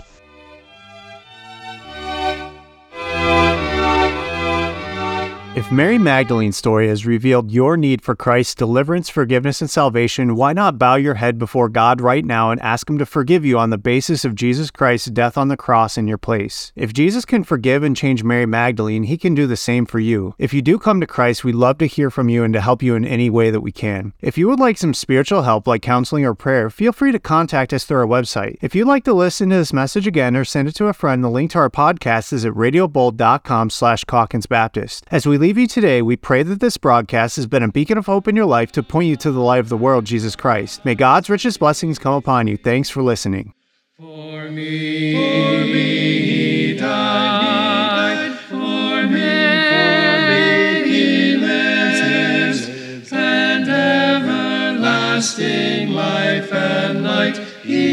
Speaker 3: If Mary Magdalene's story has revealed your need for Christ's deliverance, forgiveness, and salvation, why not bow your head before God right now and ask Him to forgive you on the basis of Jesus Christ's death on the cross in your place? If Jesus can forgive and change Mary Magdalene, He can do the same for you. If you do come to Christ, we'd love to hear from you and to help you in any way that we can. If you would like some spiritual help like counseling or prayer, feel free to contact us through our website. If you'd like to listen to this message again or send it to a friend, the link to our podcast is at radiobold.com slash Calkins Baptist. As we leave you today, we pray that this broadcast has been a beacon of hope in your life to point you to the light of the world, Jesus Christ. May God's richest blessings come upon you. Thanks for listening.
Speaker 1: For me, for me he died, for me, for me he and everlasting life and light he